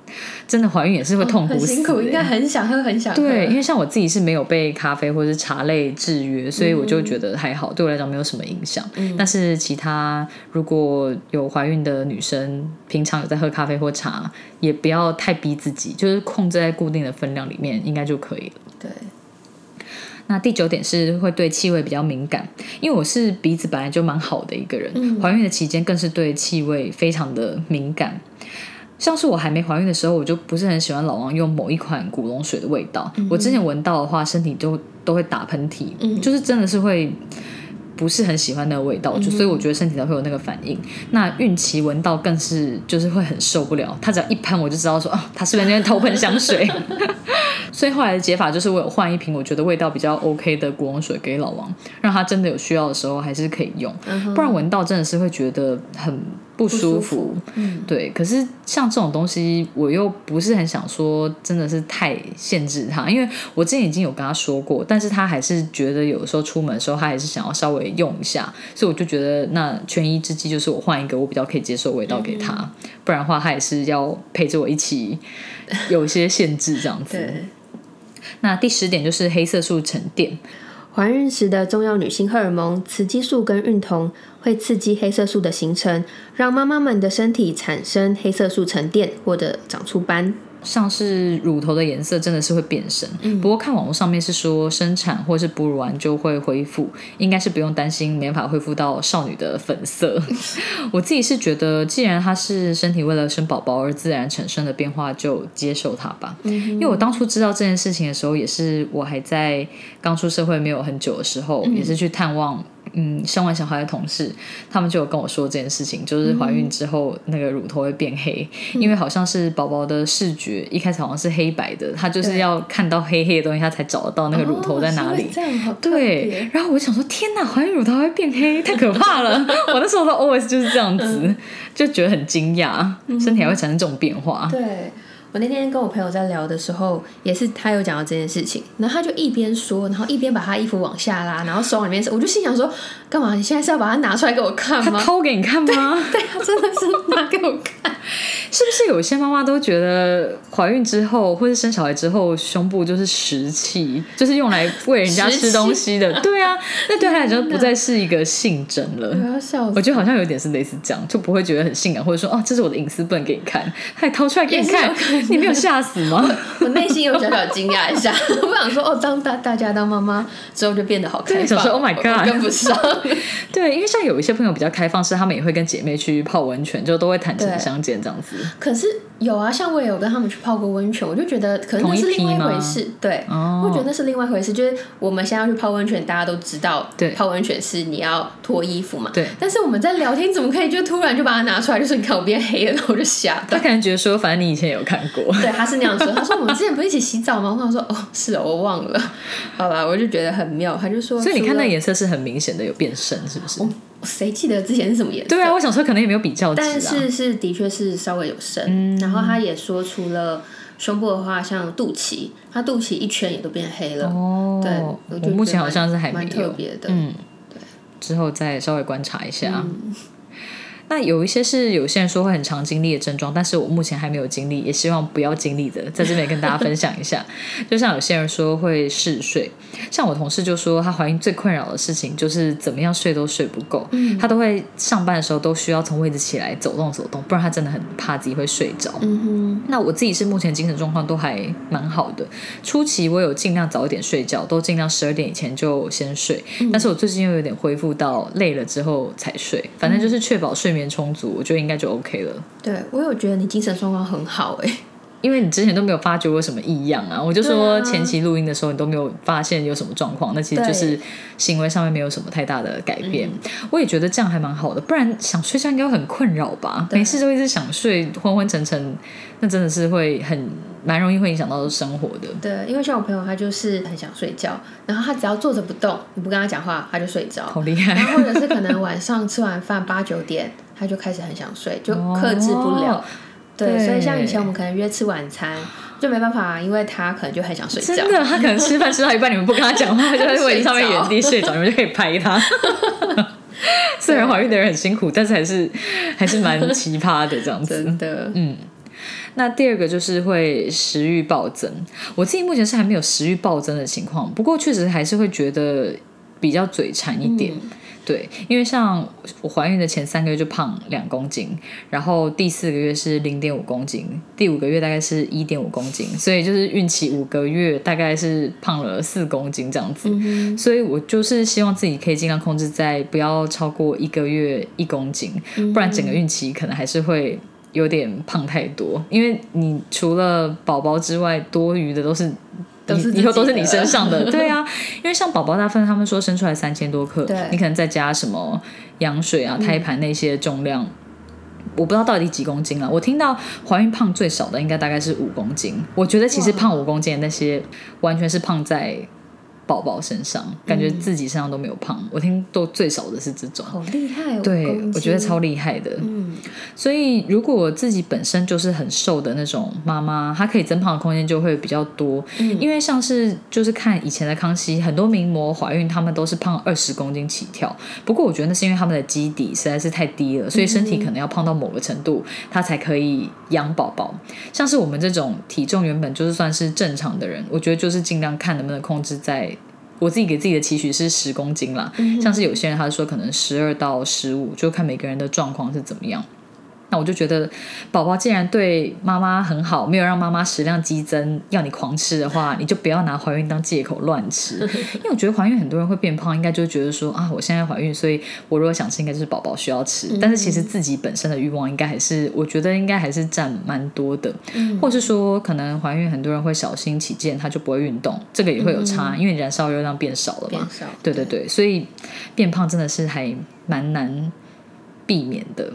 真的怀孕也是会痛苦死。辛苦，应该很想喝，很想喝。对，因为像我自己是没有被咖啡或者是茶类制约，所以我就觉得还好，对我来讲没有什么影响。但是其他如果有怀孕的女生，平常有在喝咖啡或茶，也不要太逼自己，就是控制在固定的分量里面，应该就可以了。对。那第九点是会对气味比较敏感，因为我是鼻子本来就蛮好的一个人，怀孕的期间更是对气味非常的敏感。像是我还没怀孕的时候，我就不是很喜欢老王用某一款古龙水的味道，我之前闻到的话，身体都都会打喷嚏，就是真的是会。不是很喜欢那个味道，就所以我觉得身体才会有那个反应。那孕期闻到更是就是会很受不了，他只要一喷我就知道说啊，他是不是那边偷喷香水？所以后来的解法就是我有换一瓶我觉得味道比较 OK 的古龙水给老王，让他真的有需要的时候还是可以用，不然闻到真的是会觉得很。不舒服，嗯，对。可是像这种东西，我又不是很想说，真的是太限制他，因为我之前已经有跟他说过，但是他还是觉得有时候出门的时候，他还是想要稍微用一下，所以我就觉得那权宜之计就是我换一个我比较可以接受味道给他，不然的话他也是要陪着我一起有一些限制这样子。那第十点就是黑色素沉淀。怀孕时的重要女性荷尔蒙雌激素跟孕酮会刺激黑色素的形成，让妈妈们的身体产生黑色素沉淀或者长出斑。像是乳头的颜色真的是会变深，不过看网络上面是说生产或是哺乳完就会恢复，应该是不用担心没法恢复到少女的粉色。我自己是觉得，既然它是身体为了生宝宝而自然产生的变化，就接受它吧。因为我当初知道这件事情的时候，也是我还在刚出社会没有很久的时候，也是去探望。嗯，生完小孩的同事，他们就有跟我说这件事情，就是怀孕之后那个乳头会变黑，因为好像是宝宝的视觉一开始好像是黑白的，他就是要看到黑黑的东西，他才找得到那个乳头在哪里。这样好对，然后我想说，天哪，怀孕乳头会变黑，太可怕了！我那时候的 OS 就是这样子，就觉得很惊讶，身体还会产生这种变化。对。我那天跟我朋友在聊的时候，也是他有讲到这件事情，然后他就一边说，然后一边把他衣服往下拉，然后手里面，我就心想说，干嘛？你现在是要把它拿出来给我看吗？他掏给你看吗？对，他真的是拿给我看。是不是有些妈妈都觉得怀孕之后或者生小孩之后，胸部就是食器，就是用来喂人家吃东西的？对啊，那对他来说不再是一个性征了。我要笑，我觉得好像有点是类似这样，就不会觉得很性感，或者说哦，这是我的隐私，不能给你看，他还掏出来给你看。你没有吓死吗？我内心有小小惊讶一下，我想说，哦，当大大家当妈妈之后就变得好开放。想说，Oh my God，跟不上。对，因为像有一些朋友比较开放，是他们也会跟姐妹去泡温泉，就都会坦诚相见这样子。可是有啊，像我也有跟他们去泡过温泉，我就觉得可能那是另外一回事。对，我觉得那是另外一回事。就是我们现在要去泡温泉，大家都知道，对，泡温泉是你要脱衣服嘛。对。但是我们在聊天，怎么可以就突然就把它拿出来？就是你看我变黑了，然后我就吓到。他可能觉得说，反正你以前有看过。对，他是那样说。他说我们之前不是一起洗澡吗？我想说哦，是哦，我忘了。好吧，我就觉得很妙。他就说，所以你看那颜色是很明显的有变深，是不是？谁记得之前是什么颜色？对啊，我想说可能也没有比较但是是的确是稍微有深。然后他也说，除了胸部的话，像肚脐，他肚脐一圈也都变黑了。哦，对，我目前好像是还蛮特别的。嗯，对，之后再稍微观察一下。那有一些是有些人说会很常经历的症状，但是我目前还没有经历，也希望不要经历的，在这边跟大家分享一下。就像有些人说会嗜睡，像我同事就说，她怀孕最困扰的事情就是怎么样睡都睡不够，她都会上班的时候都需要从位置起来走动走动，不然她真的很怕自己会睡着。嗯哼，那我自己是目前精神状况都还蛮好的，初期我有尽量早一点睡觉，都尽量十二点以前就先睡，但是我最近又有点恢复到累了之后才睡，反正就是确保睡眠。眠充足，我觉得应该就 OK 了。对我有觉得你精神状况很好哎，因为你之前都没有发觉有什么异样啊。我就说前期录音的时候你都没有发现有什么状况，那其实就是行为上面没有什么太大的改变。我也觉得这样还蛮好的，不然想睡觉应该很困扰吧？没事就一直想睡，昏昏沉沉，那真的是会很。蛮容易会影响到生活的。对，因为像我朋友，他就是很想睡觉，然后他只要坐着不动，你不跟他讲话，他就睡着。好厉害！然后或者是可能晚上吃完饭八九点，他就开始很想睡，就克制不了。对，所以像以前我们可能约吃晚餐，就没办法，因为他可能就很想睡觉。真的，他可能吃饭吃到一半，你们不跟他讲话，就在位置上面原地睡着，你 们就可以拍他。虽然怀孕的人很辛苦，但是还是还是蛮奇葩的这样子。真的，嗯。那第二个就是会食欲暴增，我自己目前是还没有食欲暴增的情况，不过确实还是会觉得比较嘴馋一点。对，因为像我怀孕的前三个月就胖两公斤，然后第四个月是零点五公斤，第五个月大概是一点五公斤，所以就是孕期五个月大概是胖了四公斤这样子。所以我就是希望自己可以尽量控制在不要超过一个月一公斤，不然整个孕期可能还是会。有点胖太多，因为你除了宝宝之外，多余的都是以后都是你身上的。对啊，因为像宝宝大分，他们说生出来三千多克，你可能再加什么羊水啊、胎盘那些重量，我不知道到底几公斤了。我听到怀孕胖最少的应该大概是五公斤，我觉得其实胖五公斤的那些完全是胖在。宝宝身上，感觉自己身上都没有胖。我听都最少的是这种，好厉害！对，我觉得超厉害的。嗯，所以如果自己本身就是很瘦的那种妈妈，她可以增胖的空间就会比较多。嗯，因为像是就是看以前的康熙，很多名模怀孕，他们都是胖二十公斤起跳。不过我觉得那是因为他们的基底实在是太低了，所以身体可能要胖到某个程度，她才可以养宝宝。像是我们这种体重原本就是算是正常的人，我觉得就是尽量看能不能控制在。我自己给自己的期许是十公斤啦，像是有些人他说可能十二到十五，就看每个人的状况是怎么样。那我就觉得，宝宝既然对妈妈很好，没有让妈妈食量激增，要你狂吃的话，你就不要拿怀孕当借口乱吃。因为我觉得怀孕很多人会变胖，应该就觉得说啊，我现在怀孕，所以我如果想吃，应该就是宝宝需要吃。但是其实自己本身的欲望，应该还是我觉得应该还是占蛮多的。或是说，可能怀孕很多人会小心起见，他就不会运动，这个也会有差，因为燃烧热量变少了嘛。对对对，所以变胖真的是还蛮难避免的。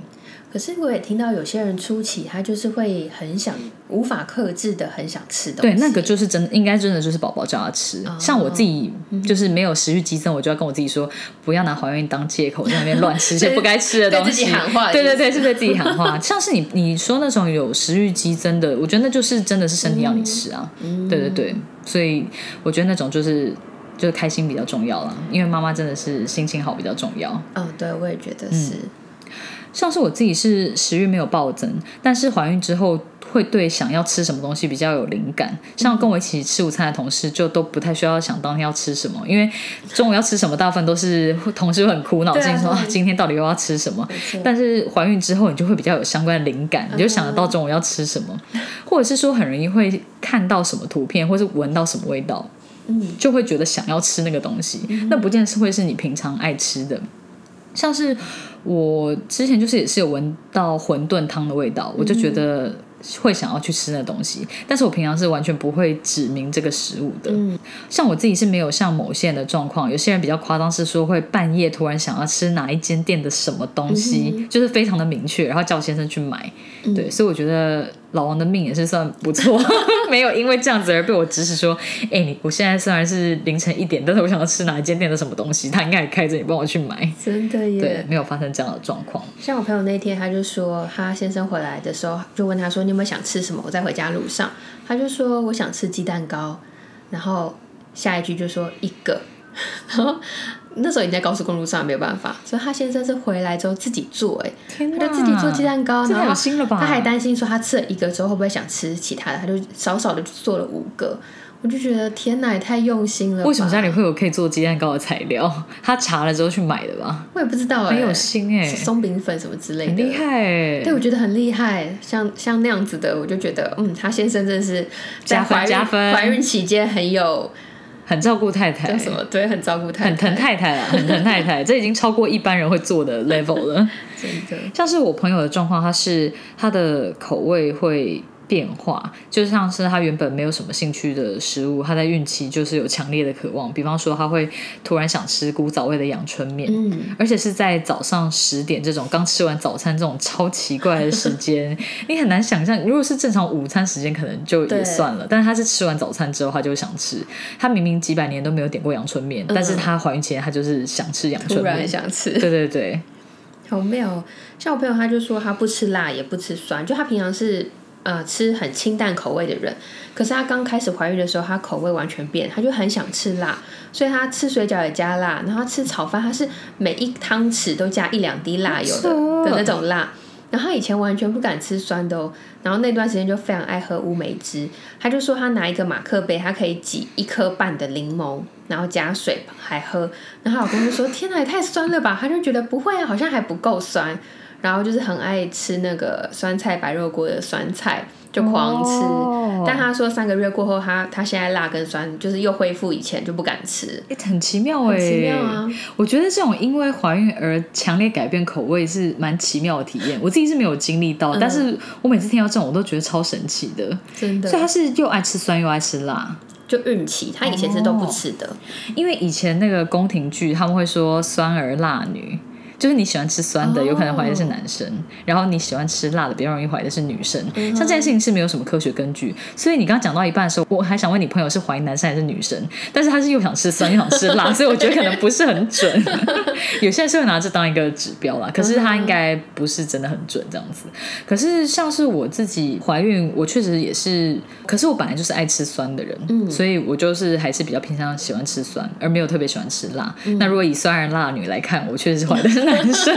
可是我也听到有些人初期他就是会很想无法克制的很想吃东西，对，那个就是真应该真的就是宝宝叫他吃。像我自己就是没有食欲激增，我就要跟我自己说不要拿怀孕当借口在那边乱吃 些不该吃的东西。喊话，对对对，是对自己喊话。像是你你说那种有食欲激增的，我觉得那就是真的是身体要你吃啊。嗯对对对，所以我觉得那种就是就是开心比较重要了，因为妈妈真的是心情好比较重要。哦，对，我也觉得是。像是我自己是食欲没有暴增，但是怀孕之后会对想要吃什么东西比较有灵感。像跟我一起吃午餐的同事，就都不太需要想当天要吃什么，因为中午要吃什么，大部分都是同事会很苦恼，自己说啊，今天到底又要吃什么？但是怀孕之后，你就会比较有相关的灵感，你就想得到中午要吃什么，或者是说很容易会看到什么图片，或是闻到什么味道，嗯，就会觉得想要吃那个东西。那不见是会是你平常爱吃的。像是我之前就是也是有闻到馄饨汤的味道，我就觉得会想要去吃那东西。但是我平常是完全不会指明这个食物的。像我自己是没有像某些人的状况，有些人比较夸张，是说会半夜突然想要吃哪一间店的什么东西，就是非常的明确，然后叫先生去买。对，所以我觉得。老王的命也是算不错，没有因为这样子而被我指使说，哎，你我现在虽然是凌晨一点，但是我想要吃哪一间店的什么东西，他应该也开着，你帮我去买。真的耶，对，没有发生这样的状况。像我朋友那天，他就说，他先生回来的时候就问他说，你有没有想吃什么？我在回家路上，他就说我想吃鸡蛋糕，然后下一句就说一个，然后。那时候你在高速公路上没有办法，所以他先生是回来之后自己做，哎，他就自己做鸡蛋糕，然后他还担心说他吃了一个之后会不会想吃其他的，他就少少的做了五个，我就觉得天哪，也太用心了。为什么家里会有可以做鸡蛋糕的材料？他查了之后去买的吧？我也不知道，很有心哎，松饼粉什么之类的，很厉害哎。对，我觉得很厉害，像像那样子的，我就觉得嗯，他先生真的是加分加分，怀孕期间很有。很照顾太太，叫什么？对，很照顾太太，很疼太太啊，很疼太太，这已经超过一般人会做的 level 了。真的，像是我朋友的状况，他是他的口味会。变化就像是他原本没有什么兴趣的食物，他在孕期就是有强烈的渴望。比方说，他会突然想吃古早味的阳春面，嗯，而且是在早上十点这种刚吃完早餐这种超奇怪的时间，你很难想象。如果是正常午餐时间，可能就也算了。但是他是吃完早餐之后，他就想吃。他明明几百年都没有点过阳春面，但是他怀孕前他就是想吃阳春面，想吃。对对对，好妙。像我朋友，他就说他不吃辣也不吃酸，就他平常是。呃，吃很清淡口味的人，可是她刚开始怀孕的时候，她口味完全变，她就很想吃辣，所以她吃水饺也加辣，然后吃炒饭，她是每一汤匙都加一两滴辣油的的那种辣。然后她以前完全不敢吃酸的哦，然后那段时间就非常爱喝乌梅汁，她就说她拿一个马克杯，她可以挤一颗半的柠檬，然后加水还喝。然后老公就说：“天哪，也太酸了吧！”她就觉得不会啊，好像还不够酸。然后就是很爱吃那个酸菜白肉锅的酸菜，就狂吃。但他说三个月过后，他他现在辣跟酸就是又恢复以前，就不敢吃。很奇妙哎，奇妙啊！我觉得这种因为怀孕而强烈改变口味是蛮奇妙的体验。我自己是没有经历到，但是我每次听到这种，我都觉得超神奇的。真的，所以他是又爱吃酸又爱吃辣，就孕期他以前是都不吃的，因为以前那个宫廷剧他们会说酸儿辣女。就是你喜欢吃酸的，有可能怀的是男生；然后你喜欢吃辣的，比较容易怀的是女生。像这件事情是没有什么科学根据，所以你刚刚讲到一半的时候，我还想问你朋友是怀男生还是女生，但是他是又想吃酸又想吃辣，所以我觉得可能不是很准。有些人是会拿这当一个指标啦，可是他应该不是真的很准这样子。可是像是我自己怀孕，我确实也是，可是我本来就是爱吃酸的人，嗯，所以我就是还是比较偏向喜欢吃酸，而没有特别喜欢吃辣。那如果以酸儿辣女来看，我确实是怀的是。男生，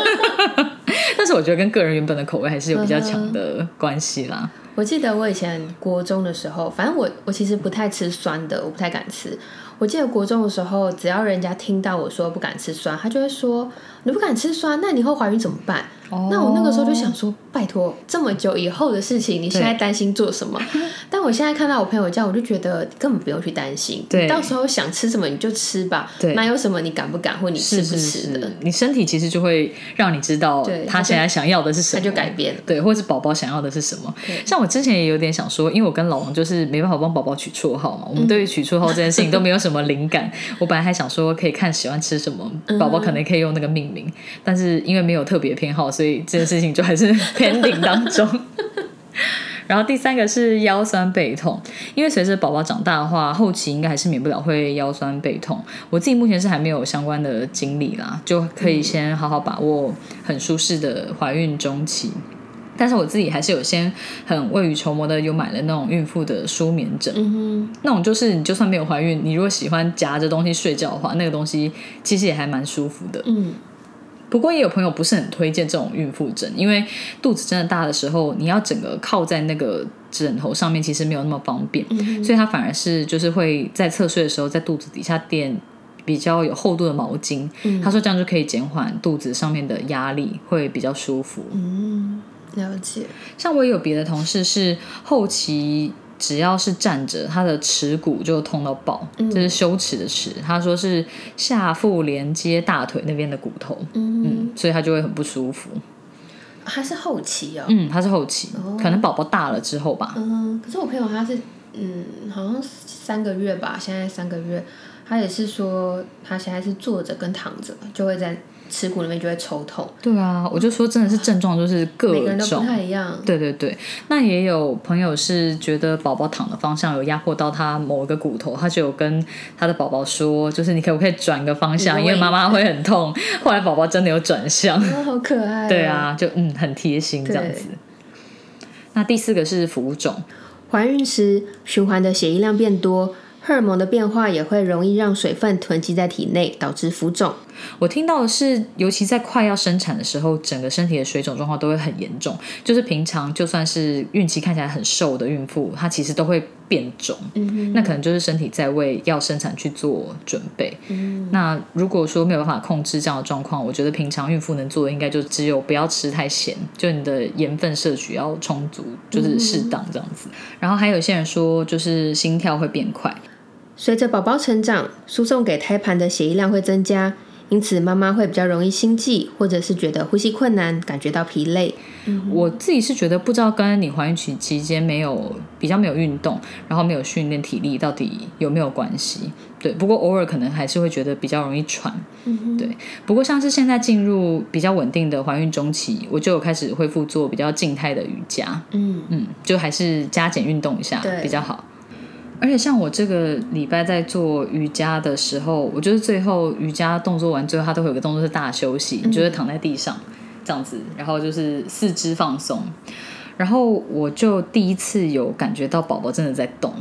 但是我觉得跟个人原本的口味还是有比较强的关系啦。我记得我以前国中的时候，反正我我其实不太吃酸的，我不太敢吃。我记得国中的时候，只要人家听到我说不敢吃酸，他就会说你不敢吃酸，那你以后怀孕怎么办？那我那个时候就想说，拜托，这么久以后的事情，你现在担心做什么？但我现在看到我朋友这样，我就觉得根本不用去担心。对，到时候想吃什么你就吃吧。对，哪有什么你敢不敢或你吃不吃的？你身体其实就会让你知道他现在想要的是什么，他就改变了。对，或者是宝宝想要的是什么？像我之前也有点想说，因为我跟老王就是没办法帮宝宝取绰号嘛，我们对于取绰号这件事情都没有什么灵感。我本来还想说可以看喜欢吃什么，宝宝可能可以用那个命名，但是因为没有特别偏好，所以这件事情就还是 pending 当中。然后第三个是腰酸背痛，因为随着宝宝长大的话，后期应该还是免不了会腰酸背痛。我自己目前是还没有相关的经历啦，就可以先好好把握很舒适的怀孕中期。但是我自己还是有先很未雨绸缪的，有买了那种孕妇的舒眠枕，嗯那种就是你就算没有怀孕，你如果喜欢夹着东西睡觉的话，那个东西其实也还蛮舒服的。嗯。不过也有朋友不是很推荐这种孕妇枕，因为肚子真的大的时候，你要整个靠在那个枕头上面，其实没有那么方便，所以他反而是就是会在侧睡的时候，在肚子底下垫比较有厚度的毛巾。他说这样就可以减缓肚子上面的压力，会比较舒服。嗯，了解。像我也有别的同事是后期。只要是站着，他的耻骨就痛到爆，这是羞耻的耻。他说是下腹连接大腿那边的骨头，嗯，所以他就会很不舒服。他是后期哦，嗯，他是后期，可能宝宝大了之后吧。嗯，可是我朋友他是，嗯，好像三个月吧，现在三个月，他也是说他现在是坐着跟躺着就会在。耻骨里面就会抽痛。对啊，我就说真的是症状就是各种，每个人都不太一样。对对对，那也有朋友是觉得宝宝躺的方向有压迫到他某一个骨头，他就有跟他的宝宝说，就是你可不可以转个方向，因为妈妈会很痛。后来宝宝真的有转向，好可爱。对啊，就嗯很贴心这样子。那第四个是浮肿，怀孕时循环的血液量变多。荷尔蒙的变化也会容易让水分囤积在体内，导致浮肿。我听到的是，尤其在快要生产的时候，整个身体的水肿状况都会很严重。就是平常就算是孕期看起来很瘦的孕妇，她其实都会变肿。嗯那可能就是身体在为要生产去做准备。嗯。那如果说没有办法控制这样的状况，我觉得平常孕妇能做的应该就只有不要吃太咸，就你的盐分摄取要充足，就是适当这样子。然后还有些人说，就是心跳会变快。随着宝宝成长，输送给胎盘的血液量会增加，因此妈妈会比较容易心悸，或者是觉得呼吸困难，感觉到疲累。我自己是觉得，不知道跟你怀孕期期间没有比较没有运动，然后没有训练体力，到底有没有关系？对，不过偶尔可能还是会觉得比较容易喘。对，不过像是现在进入比较稳定的怀孕中期，我就有开始恢复做比较静态的瑜伽。嗯嗯，就还是加减运动一下比较好。而且像我这个礼拜在做瑜伽的时候，我就是最后瑜伽动作完，之后它都会有个动作是大休息，就是躺在地上这样子，然后就是四肢放松，然后我就第一次有感觉到宝宝真的在动。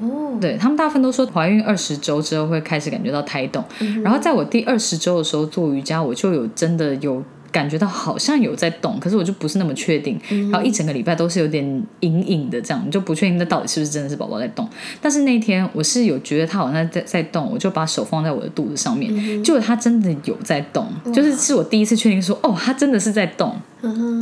哦，对他们大部分都说怀孕二十周之后会开始感觉到胎动，然后在我第二十周的时候做瑜伽，我就有真的有。感觉到好像有在动，可是我就不是那么确定。然后一整个礼拜都是有点隐隐的这样，你就不确定那到底是不是真的是宝宝在动。但是那天我是有觉得他好像在在动，我就把手放在我的肚子上面，结果他真的有在动，就是是我第一次确定说哦，他真的是在动。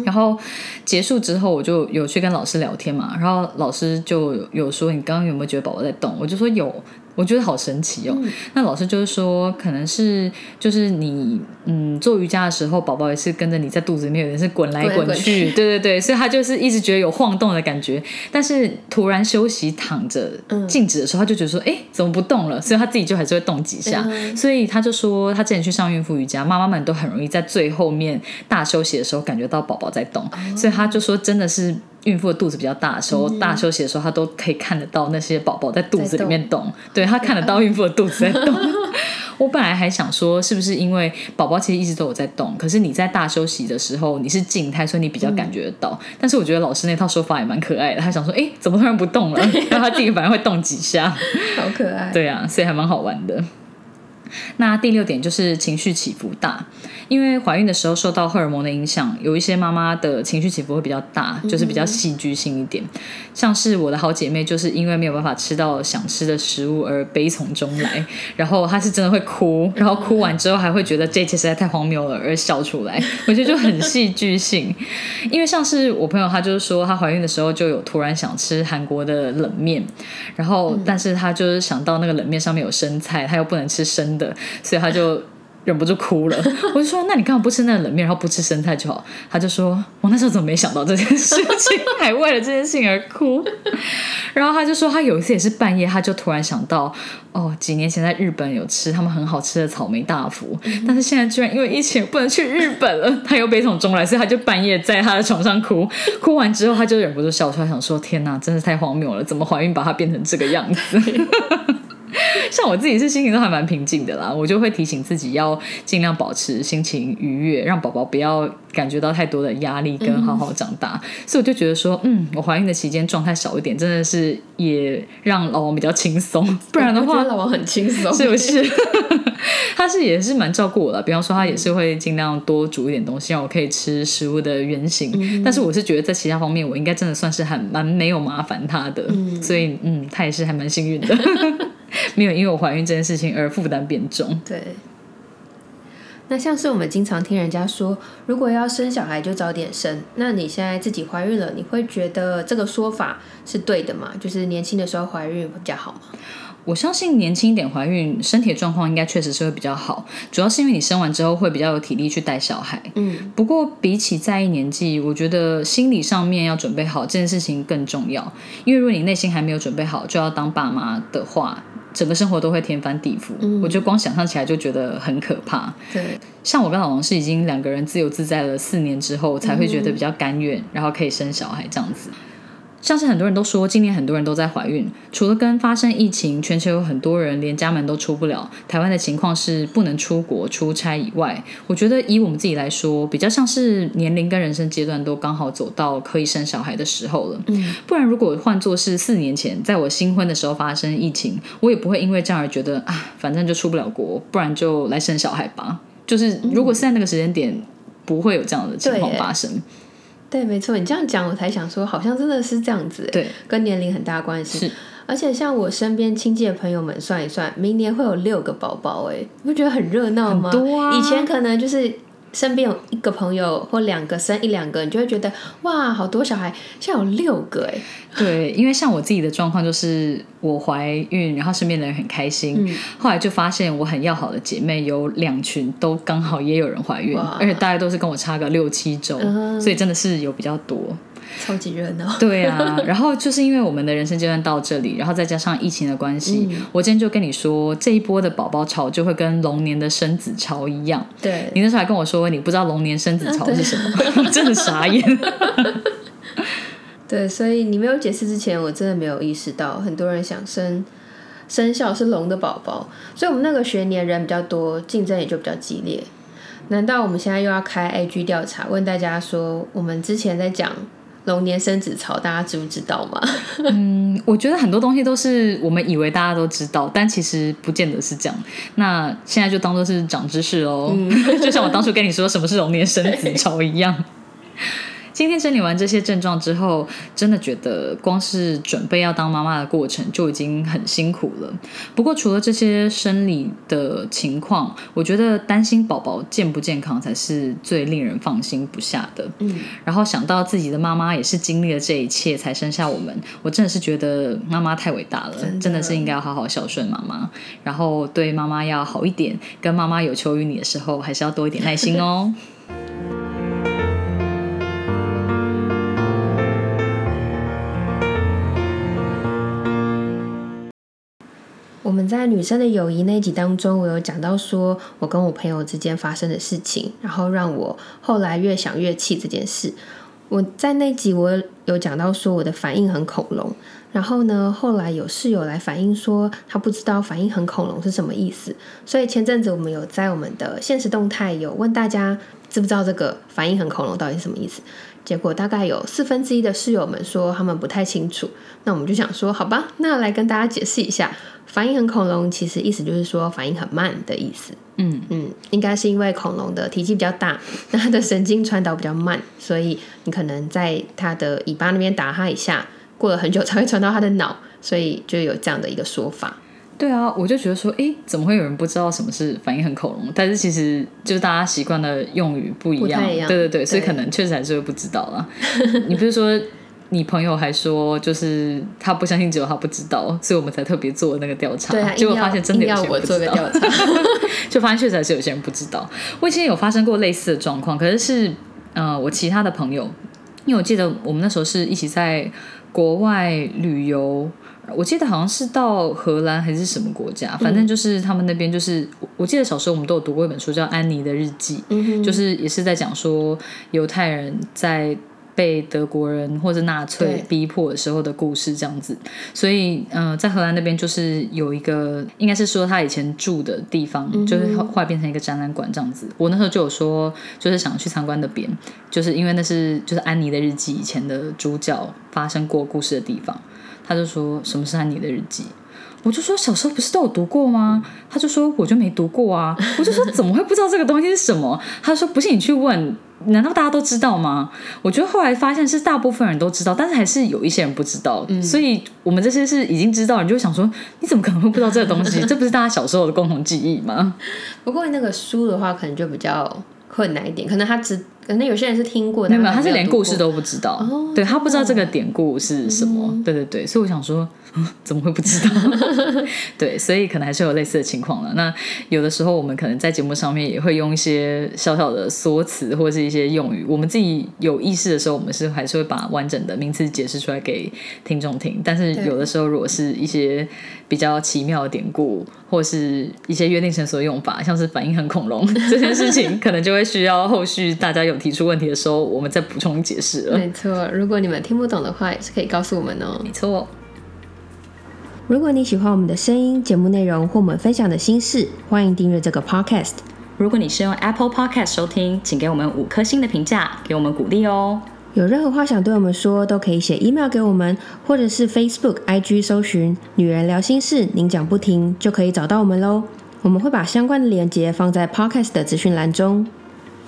然后结束之后，我就有去跟老师聊天嘛，然后老师就有说你刚刚有没有觉得宝宝在动？我就说有。我觉得好神奇哦！那老师就是说，可能是就是你嗯做瑜伽的时候，宝宝也是跟着你在肚子里面，有点是滚来滚去，对对对，所以他就是一直觉得有晃动的感觉。但是突然休息躺着静止的时候，他就觉得说，哎，怎么不动了？所以他自己就还是会动几下。所以他就说，他之前去上孕妇瑜伽，妈妈们都很容易在最后面大休息的时候感觉到宝宝在动。所以他就说，真的是。孕妇的肚子比较大的时候，大休息的时候，她都可以看得到那些宝宝在肚子里面动。对她看得到孕妇的肚子在动。我本来还想说，是不是因为宝宝其实一直都有在动，可是你在大休息的时候你是静态，所以你比较感觉得到。但是我觉得老师那套说法也蛮可爱的。他想说，哎，怎么突然不动了？然后他自己反而会动几下，好可爱。对啊，所以还蛮好玩的。那第六点就是情绪起伏大，因为怀孕的时候受到荷尔蒙的影响，有一些妈妈的情绪起伏会比较大，就是比较戏剧性一点。像是我的好姐妹，就是因为没有办法吃到想吃的食物而悲从中来，然后她是真的会哭，然后哭完之后还会觉得这一切实在太荒谬了而笑出来，我觉得就很戏剧性。因为像是我朋友，她就是说她怀孕的时候就有突然想吃韩国的冷面，然后但是她就是想到那个冷面上面有生菜，她又不能吃生的。所以他就忍不住哭了。我就说：“那你干嘛不吃那个冷面，然后不吃生菜就好？”他就说：“我那时候怎么没想到这件事情，还为了这件事情而哭？”然后他就说：“他有一次也是半夜，他就突然想到，哦，几年前在日本有吃他们很好吃的草莓大福，但是现在居然因为疫情不能去日本了，他又悲从中来，所以他就半夜在他的床上哭。哭完之后，他就忍不住笑出来，想说：天哪，真是太荒谬了！怎么怀孕把他变成这个样子？” 像我自己是心情都还蛮平静的啦，我就会提醒自己要尽量保持心情愉悦，让宝宝不要感觉到太多的压力，跟好好长大。所以我就觉得说，嗯，我怀孕的期间状态少一点，真的是也让老王比较轻松。不然的话，老王很轻松，是不是？他是也是蛮照顾我的，比方说他也是会尽量多煮一点东西，让我可以吃食物的原型。但是我是觉得在其他方面，我应该真的算是很蛮没有麻烦他的，所以嗯，他也是还蛮幸运的。没有因为我怀孕这件事情而负担变重。对。那像是我们经常听人家说，如果要生小孩就早点生。那你现在自己怀孕了，你会觉得这个说法是对的吗？就是年轻的时候怀孕比较好吗？我相信年轻一点怀孕，身体状况应该确实是会比较好，主要是因为你生完之后会比较有体力去带小孩。嗯，不过比起在意年纪，我觉得心理上面要准备好这件事情更重要。因为如果你内心还没有准备好，就要当爸妈的话，整个生活都会天翻地覆。我觉得光想象起来就觉得很可怕。对，像我跟老王是已经两个人自由自在了四年之后，才会觉得比较甘愿，然后可以生小孩这样子。像是很多人都说，今年很多人都在怀孕。除了跟发生疫情，全球有很多人连家门都出不了。台湾的情况是不能出国出差以外，我觉得以我们自己来说，比较像是年龄跟人生阶段都刚好走到可以生小孩的时候了。嗯，不然如果换作是四年前，在我新婚的时候发生疫情，我也不会因为这样而觉得啊，反正就出不了国，不然就来生小孩吧。就是如果是在那个时间点，不会有这样的情况发生。对，没错，你这样讲，我才想说，好像真的是这样子，对，跟年龄很大关系。是，而且像我身边亲戚的朋友们算一算，明年会有六个宝宝，哎，你不觉得很热闹吗？多啊！以前可能就是。身边有一个朋友或两个生一两个，你就会觉得哇，好多小孩，现在有六个哎。对，因为像我自己的状况就是我怀孕，然后身边的人很开心，后来就发现我很要好的姐妹有两群都刚好也有人怀孕，而且大家都是跟我差个六七周，所以真的是有比较多。超级热闹，对啊，然后就是因为我们的人生阶段到这里，然后再加上疫情的关系，我今天就跟你说，这一波的宝宝潮就会跟龙年的生子潮一样。对，你那时候还跟我说你不知道龙年生子潮 是什么，真的傻眼。对，所以你没有解释之前，我真的没有意识到很多人想生生肖是龙的宝宝，所以我们那个学年人比较多，竞争也就比较激烈。难道我们现在又要开 A G 调查，问大家说，我们之前在讲？龙年生子潮，大家知不知道吗？嗯，我觉得很多东西都是我们以为大家都知道，但其实不见得是这样。那现在就当做是长知识喽，就像我当初跟你说什么是龙年生子潮一样。今天整理完这些症状之后，真的觉得光是准备要当妈妈的过程就已经很辛苦了。不过除了这些生理的情况，我觉得担心宝宝健不健康才是最令人放心不下的。嗯，然后想到自己的妈妈也是经历了这一切才生下我们，我真的是觉得妈妈太伟大了，真的是应该要好好孝顺妈妈，然后对妈妈要好一点，跟妈妈有求于你的时候，还是要多一点耐心哦。我们在女生的友谊那集当中，我有讲到说我跟我朋友之间发生的事情，然后让我后来越想越气这件事。我在那集我有讲到说我的反应很恐龙，然后呢，后来有室友来反映说他不知道反应很恐龙是什么意思，所以前阵子我们有在我们的现实动态有问大家知不知道这个反应很恐龙到底是什么意思？结果大概有四分之一的室友们说他们不太清楚。那我们就想说，好吧，那来跟大家解释一下，反应很恐龙其实意思就是说反应很慢的意思。嗯嗯，应该是因为恐龙的体积比较大，那它的神经传导比较慢，所以你可能在它的尾巴那边打它一下，过了很久才会传到它的脑，所以就有这样的一个说法。对啊，我就觉得说，哎，怎么会有人不知道什么是反应很恐龙？但是其实就是大家习惯的用语不一样，对对对，所以可能确实还是会不知道啦。你不是说你朋友还说，就是他不相信，只有他不知道，所以我们才特别做那个调查，结果发现真的有些人不知道，就发现确实还是有些人不知道。我以前有发生过类似的状况，可是是呃，我其他的朋友，因为我记得我们那时候是一起在国外旅游。我记得好像是到荷兰还是什么国家，反正就是他们那边就是，我记得小时候我们都有读过一本书叫《安妮的日记》，就是也是在讲说犹太人在被德国人或者纳粹逼迫的时候的故事这样子。所以，嗯，在荷兰那边就是有一个，应该是说他以前住的地方，就是后来变成一个展览馆这样子。我那时候就有说，就是想去参观那边，就是因为那是就是《安妮的日记》以前的主角发生过故事的地方。他就说什么是安妮的日记，我就说小时候不是都有读过吗？他就说我就没读过啊，我就说怎么会不知道这个东西是什么？他说不信你去问，难道大家都知道吗？我觉得后来发现是大部分人都知道，但是还是有一些人不知道。所以我们这些是已经知道，你就会想说你怎么可能会不知道这个东西？这不是大家小时候的共同记忆吗？不过那个书的话，可能就比较困难一点，可能他只。可能有些人是听过，没有，他是连故事都不知道，对他不知道这个典故是什么，对对对，所以我想说。怎么会不知道？对，所以可能还是有类似的情况了。那有的时候我们可能在节目上面也会用一些小小的缩词或者是一些用语，我们自己有意识的时候，我们是还是会把完整的名词解释出来给听众听。但是有的时候，如果是一些比较奇妙的典故，或是一些约定成俗的用法，像是反应很恐龙这件事情，可能就会需要后续大家有提出问题的时候，我们再补充解释了。没错，如果你们听不懂的话，也是可以告诉我们哦。没错。如果你喜欢我们的声音、节目内容或我们分享的心事，欢迎订阅这个 podcast。如果你是用 Apple Podcast 收听，请给我们五颗星的评价，给我们鼓励哦。有任何话想对我们说，都可以写 email 给我们，或者是 Facebook、IG 搜寻“女人聊心事”，您讲不停就可以找到我们喽。我们会把相关的链接放在 podcast 的资讯栏中。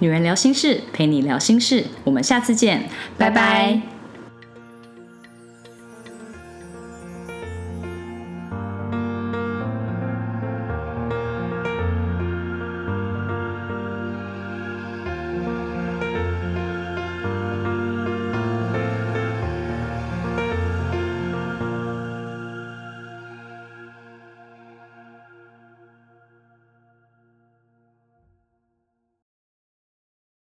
女人聊心事，陪你聊心事，我们下次见，拜拜。